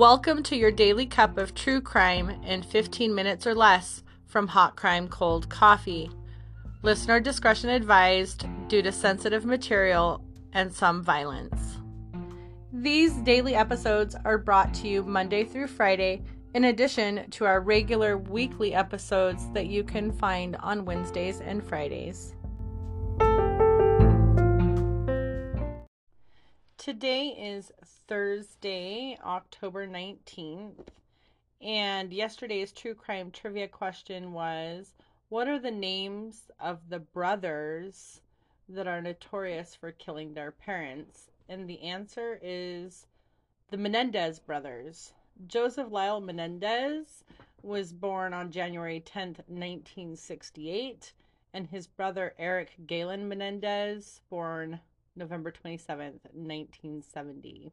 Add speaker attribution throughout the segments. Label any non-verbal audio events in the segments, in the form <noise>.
Speaker 1: Welcome to your daily cup of true crime in 15 minutes or less from Hot Crime Cold Coffee. Listener discretion advised due to sensitive material and some violence. These daily episodes are brought to you Monday through Friday, in addition to our regular weekly episodes that you can find on Wednesdays and Fridays. Today is Thursday, October 19th, and yesterday's true crime trivia question was What are the names of the brothers that are notorious for killing their parents? And the answer is the Menendez brothers. Joseph Lyle Menendez was born on January 10th, 1968, and his brother Eric Galen Menendez, born November 27th, 1970.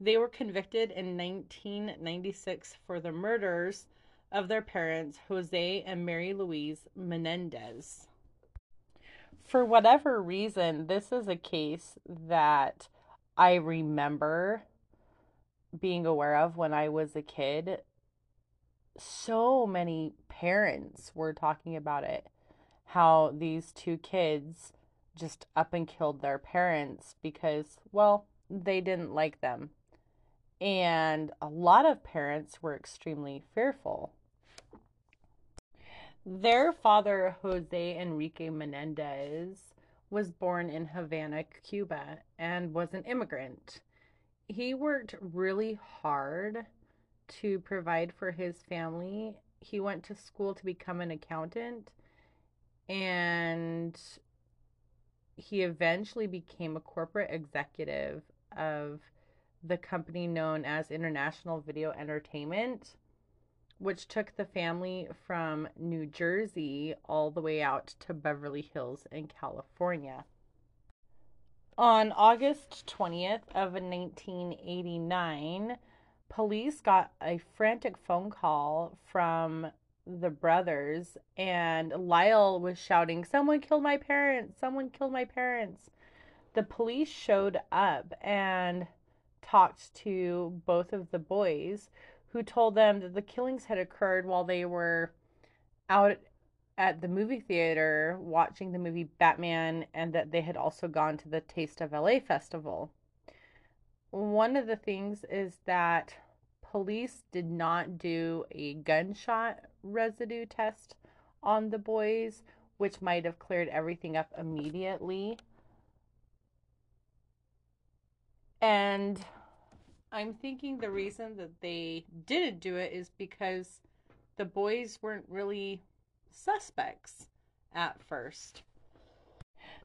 Speaker 1: They were convicted in 1996 for the murders of their parents, Jose and Mary Louise Menendez. For whatever reason, this is a case that I remember being aware of when I was a kid. So many parents were talking about it. How these two kids just up and killed their parents because, well, they didn't like them. And a lot of parents were extremely fearful. Their father, Jose Enrique Menendez, was born in Havana, Cuba, and was an immigrant. He worked really hard to provide for his family. He went to school to become an accountant and he eventually became a corporate executive of the company known as International Video Entertainment, which took the family from New Jersey all the way out to Beverly Hills in California. On August 20th of 1989, police got a frantic phone call from the brothers and Lyle was shouting, Someone killed my parents! Someone killed my parents! The police showed up and talked to both of the boys who told them that the killings had occurred while they were out at the movie theater watching the movie Batman and that they had also gone to the Taste of LA festival. One of the things is that police did not do a gunshot residue test on the boys, which might have cleared everything up immediately. And I'm thinking the reason that they didn't do it is because the boys weren't really suspects at first.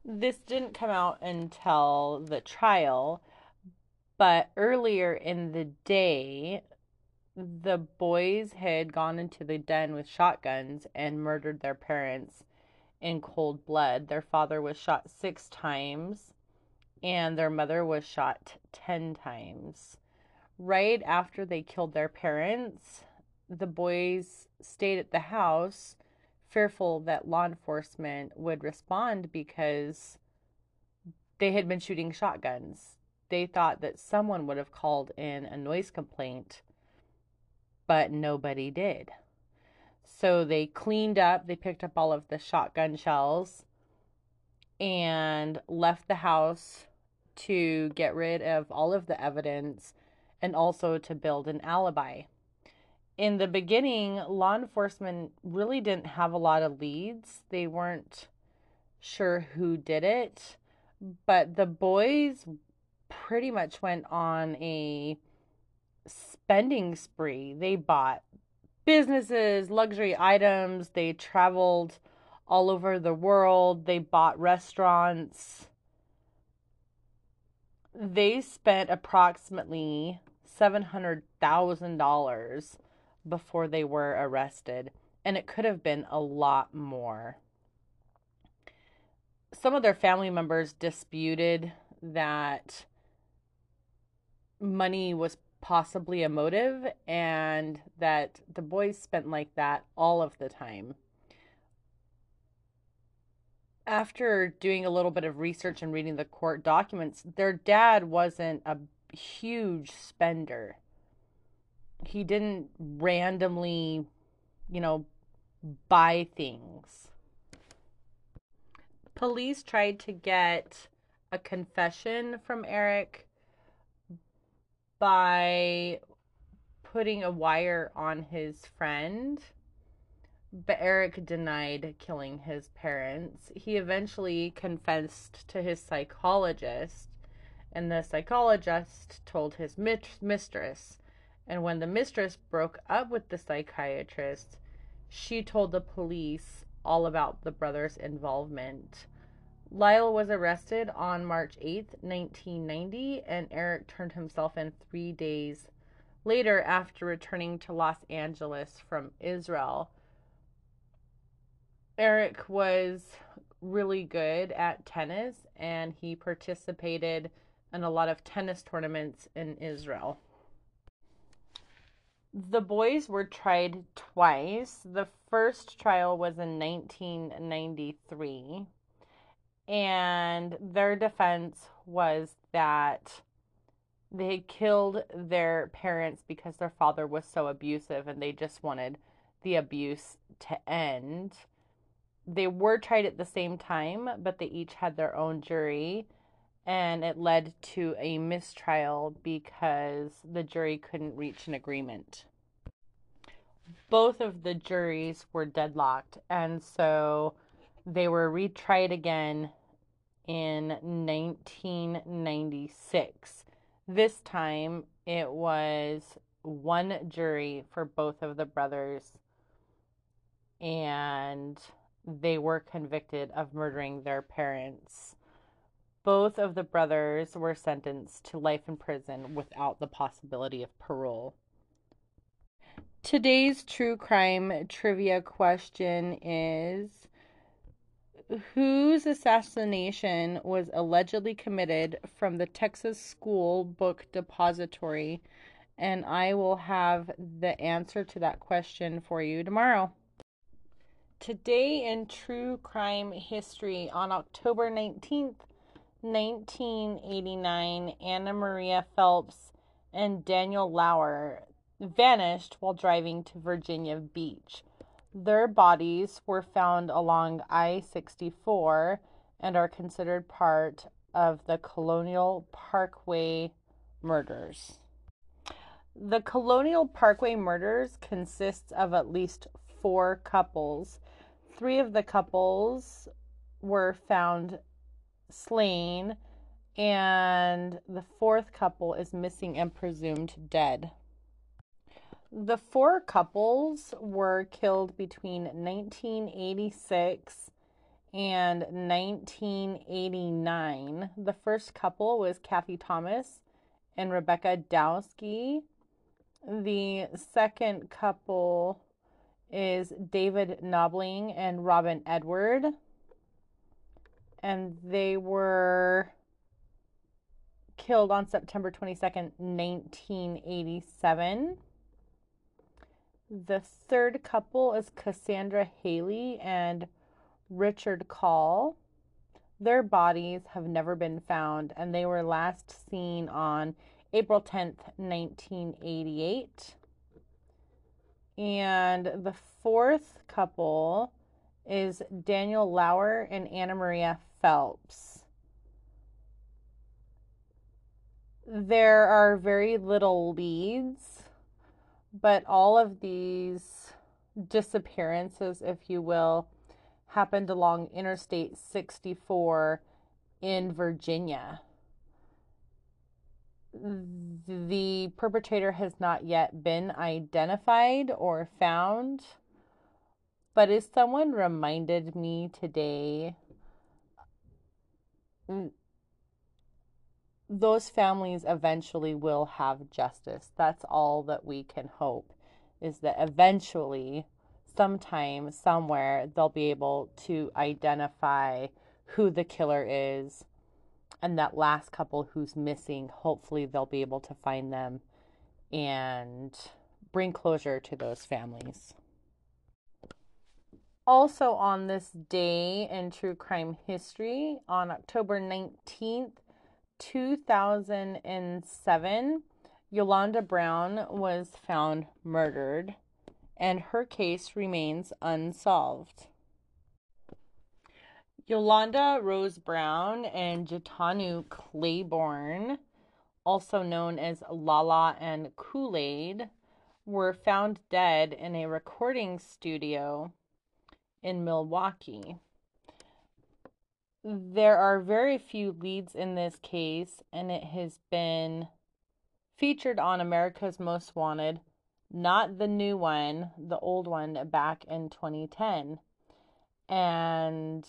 Speaker 1: This didn't come out until the trial, but earlier in the day, the boys had gone into the den with shotguns and murdered their parents in cold blood. Their father was shot six times, and their mother was shot 10 times. Right after they killed their parents, the boys stayed at the house, fearful that law enforcement would respond because they had been shooting shotguns. They thought that someone would have called in a noise complaint but nobody did. So they cleaned up, they picked up all of the shotgun shells and left the house to get rid of all of the evidence and also to build an alibi. In the beginning, law enforcement really didn't have a lot of leads. They weren't sure who did it, but the boys pretty much went on a spending spree. They bought businesses, luxury items, they traveled all over the world, they bought restaurants. They spent approximately $700,000 before they were arrested, and it could have been a lot more. Some of their family members disputed that money was possibly a motive and that the boys spent like that all of the time. After doing a little bit of research and reading the court documents, their dad wasn't a huge spender. he didn't randomly, you know, buy things. Police tried to get a confession from Eric by putting a wire on his friend, but Eric denied killing his parents. He eventually confessed to his psychologist, and the psychologist told his mit- mistress. And when the mistress broke up with the psychiatrist, she told the police all about the brothers' involvement. Lyle was arrested on March 8th, 1990, and Eric turned himself in three days later after returning to Los Angeles from Israel. Eric was really good at tennis and he participated in a lot of tennis tournaments in Israel. The boys were tried twice. The first trial was in 1993 and their defense was that they had killed their parents because their father was so abusive and they just wanted the abuse to end. They were tried at the same time, but they each had their own jury, and it led to a mistrial because the jury couldn't reach an agreement. Both of the juries were deadlocked, and so they were retried again in 1996. This time it was one jury for both of the brothers, and they were convicted of murdering their parents. Both of the brothers were sentenced to life in prison without the possibility of parole. Today's true crime trivia question is whose assassination was allegedly committed from the Texas School Book Depository? And I will have the answer to that question for you tomorrow. Today in true crime history, on October 19th, 1989, Anna Maria Phelps and Daniel Lauer vanished while driving to Virginia Beach. Their bodies were found along I 64 and are considered part of the Colonial Parkway murders. The Colonial Parkway murders consists of at least four couples. Three of the couples were found slain, and the fourth couple is missing and presumed dead. The four couples were killed between 1986 and 1989. The first couple was Kathy Thomas and Rebecca Dowski. The second couple is David Knobling and Robin Edward. And they were killed on September 22nd, 1987. The third couple is Cassandra Hailey and Richard Call. Their bodies have never been found, and they were last seen on April 10th, 1988. And the fourth couple is Daniel Lauer and Anna Maria Phelps. There are very little leads but all of these disappearances, if you will, happened along Interstate 64 in Virginia. The perpetrator has not yet been identified or found, but as someone reminded me today, those families eventually will have justice. That's all that we can hope is that eventually, sometime, somewhere, they'll be able to identify who the killer is. And that last couple who's missing, hopefully, they'll be able to find them and bring closure to those families. Also, on this day in true crime history, on October 19th, 2007, Yolanda Brown was found murdered, and her case remains unsolved. Yolanda Rose Brown and Jatanu Claiborne, also known as Lala and Kool Aid, were found dead in a recording studio in Milwaukee. There are very few leads in this case, and it has been featured on America's Most Wanted, not the new one, the old one back in 2010. And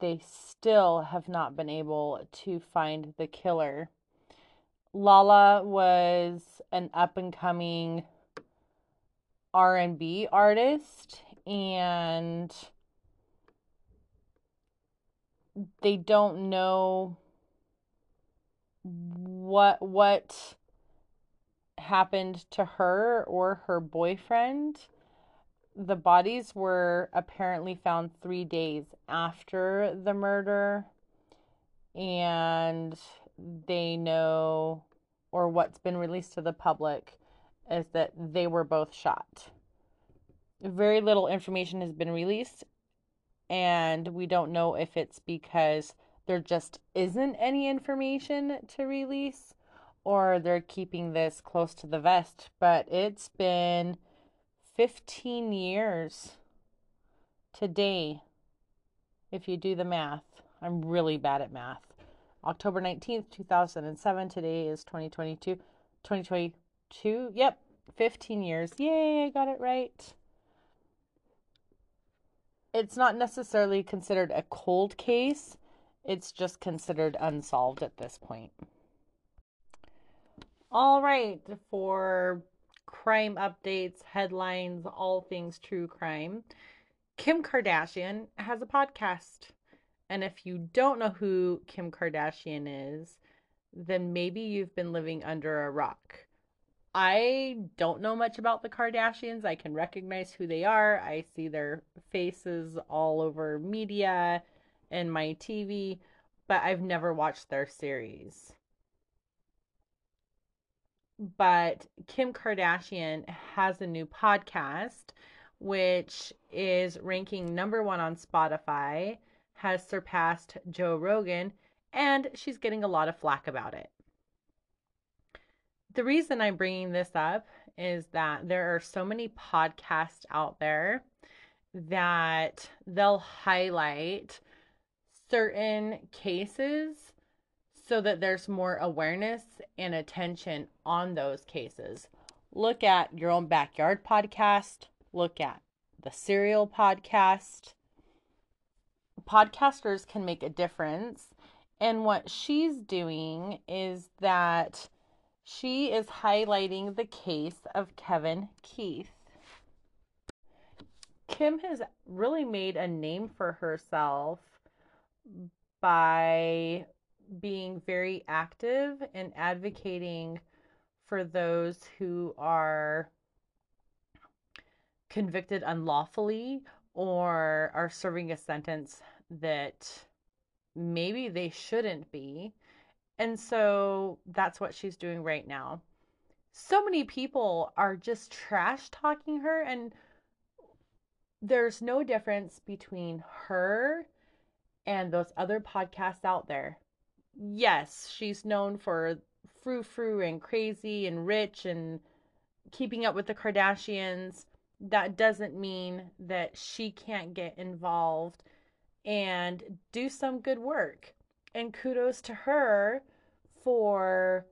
Speaker 1: they still have not been able to find the killer. Lala was an up and coming R&B artist and they don't know what what happened to her or her boyfriend the bodies were apparently found three days after the murder, and they know, or what's been released to the public, is that they were both shot. Very little information has been released, and we don't know if it's because there just isn't any information to release or they're keeping this close to the vest. But it's been 15 years today, if you do the math. I'm really bad at math. October 19th, 2007. Today is 2022. 2022. Yep, 15 years. Yay, I got it right. It's not necessarily considered a cold case, it's just considered unsolved at this point. All right, for crime updates, headlines, all things true crime. Kim Kardashian has a podcast. And if you don't know who Kim Kardashian is, then maybe you've been living under a rock. I don't know much about the Kardashians. I can recognize who they are. I see their faces all over media and my TV, but I've never watched their series but Kim Kardashian has a new podcast, which is ranking number one on Spotify, has surpassed Joe Rogan, and she's getting a lot of flack about it. The reason I'm bringing this up is that there are so many podcasts out there that they'll highlight certain cases so that there's more awareness and attention on those cases. Look at your own backyard podcast, look at the serial podcast. Podcasters can make a difference. And what she's doing is that she is highlighting the case of Kevin Keith. Kim has really made a name for herself by being very active and advocating for those who are convicted unlawfully or are serving a sentence that maybe they shouldn't be. And so that's what she's doing right now. So many people are just trash talking her, and there's no difference between her and those other podcasts out there yes, she's known for frou frou and crazy and rich and keeping up with the Kardashians. That doesn't mean that she can't get involved and do some good work. And kudos to her for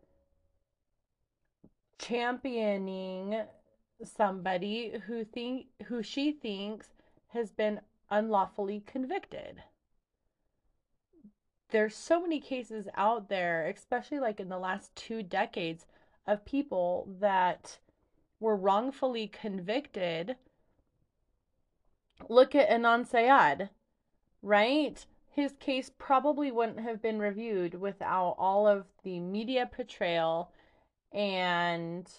Speaker 1: championing somebody who think who she thinks has been unlawfully convicted there's so many cases out there, especially like in the last two decades, of people that were wrongfully convicted. Look at Adnan Syed, right? His case probably wouldn't have been reviewed without all of the media portrayal and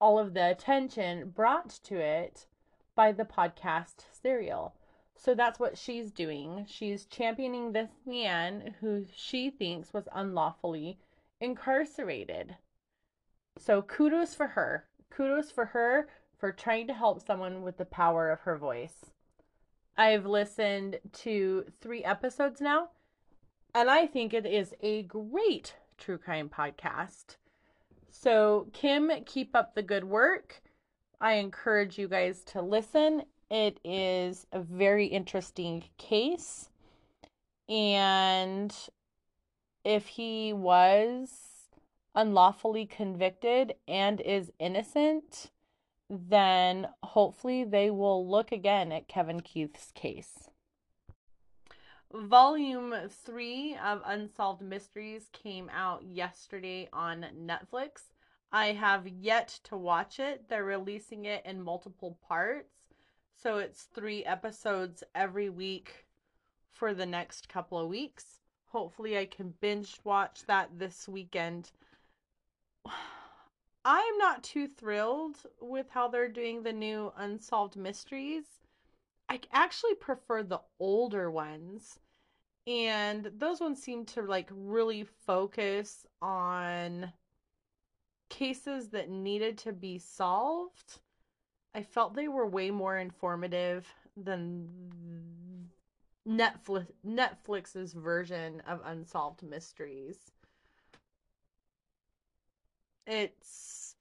Speaker 1: all of the attention brought to it by the podcast serial. So that's what she's doing. She's championing this man who she thinks was unlawfully incarcerated. So kudos for her. Kudos for her for trying to help someone with the power of her voice. I've listened to three episodes now, and I think it is a great true crime podcast. So, Kim, keep up the good work. I encourage you guys to listen. It is a very interesting case. And if he was unlawfully convicted and is innocent, then hopefully they will look again at Kevin Keith's case. Volume 3 of Unsolved Mysteries came out yesterday on Netflix. I have yet to watch it. They're releasing it in multiple parts. So it's three episodes every week for the next couple of weeks. Hopefully, I can binge watch that this weekend. <sighs> <sighs> <sighs> I'm not too thrilled with how they're doing the new Unsolved Mysteries. I actually prefer the older ones. And those ones seem to like really focus on cases that needed to be solved. I felt they were way more informative than Netflix Netflix's version of Unsolved Mysteries. It's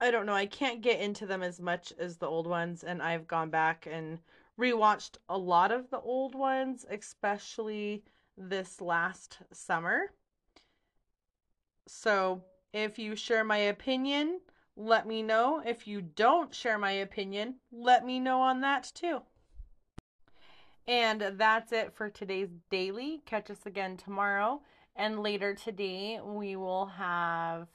Speaker 1: I don't know, I can't get into them as much as the old ones and I've gone back and rewatched a lot of the old ones, especially this last summer. So, if you share my opinion, let me know. If you don't share my opinion, let me know on that too. And that's it for today's daily. Catch us again tomorrow. And later today, we will have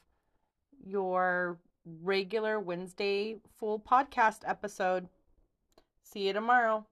Speaker 1: your regular Wednesday full podcast episode. See you tomorrow.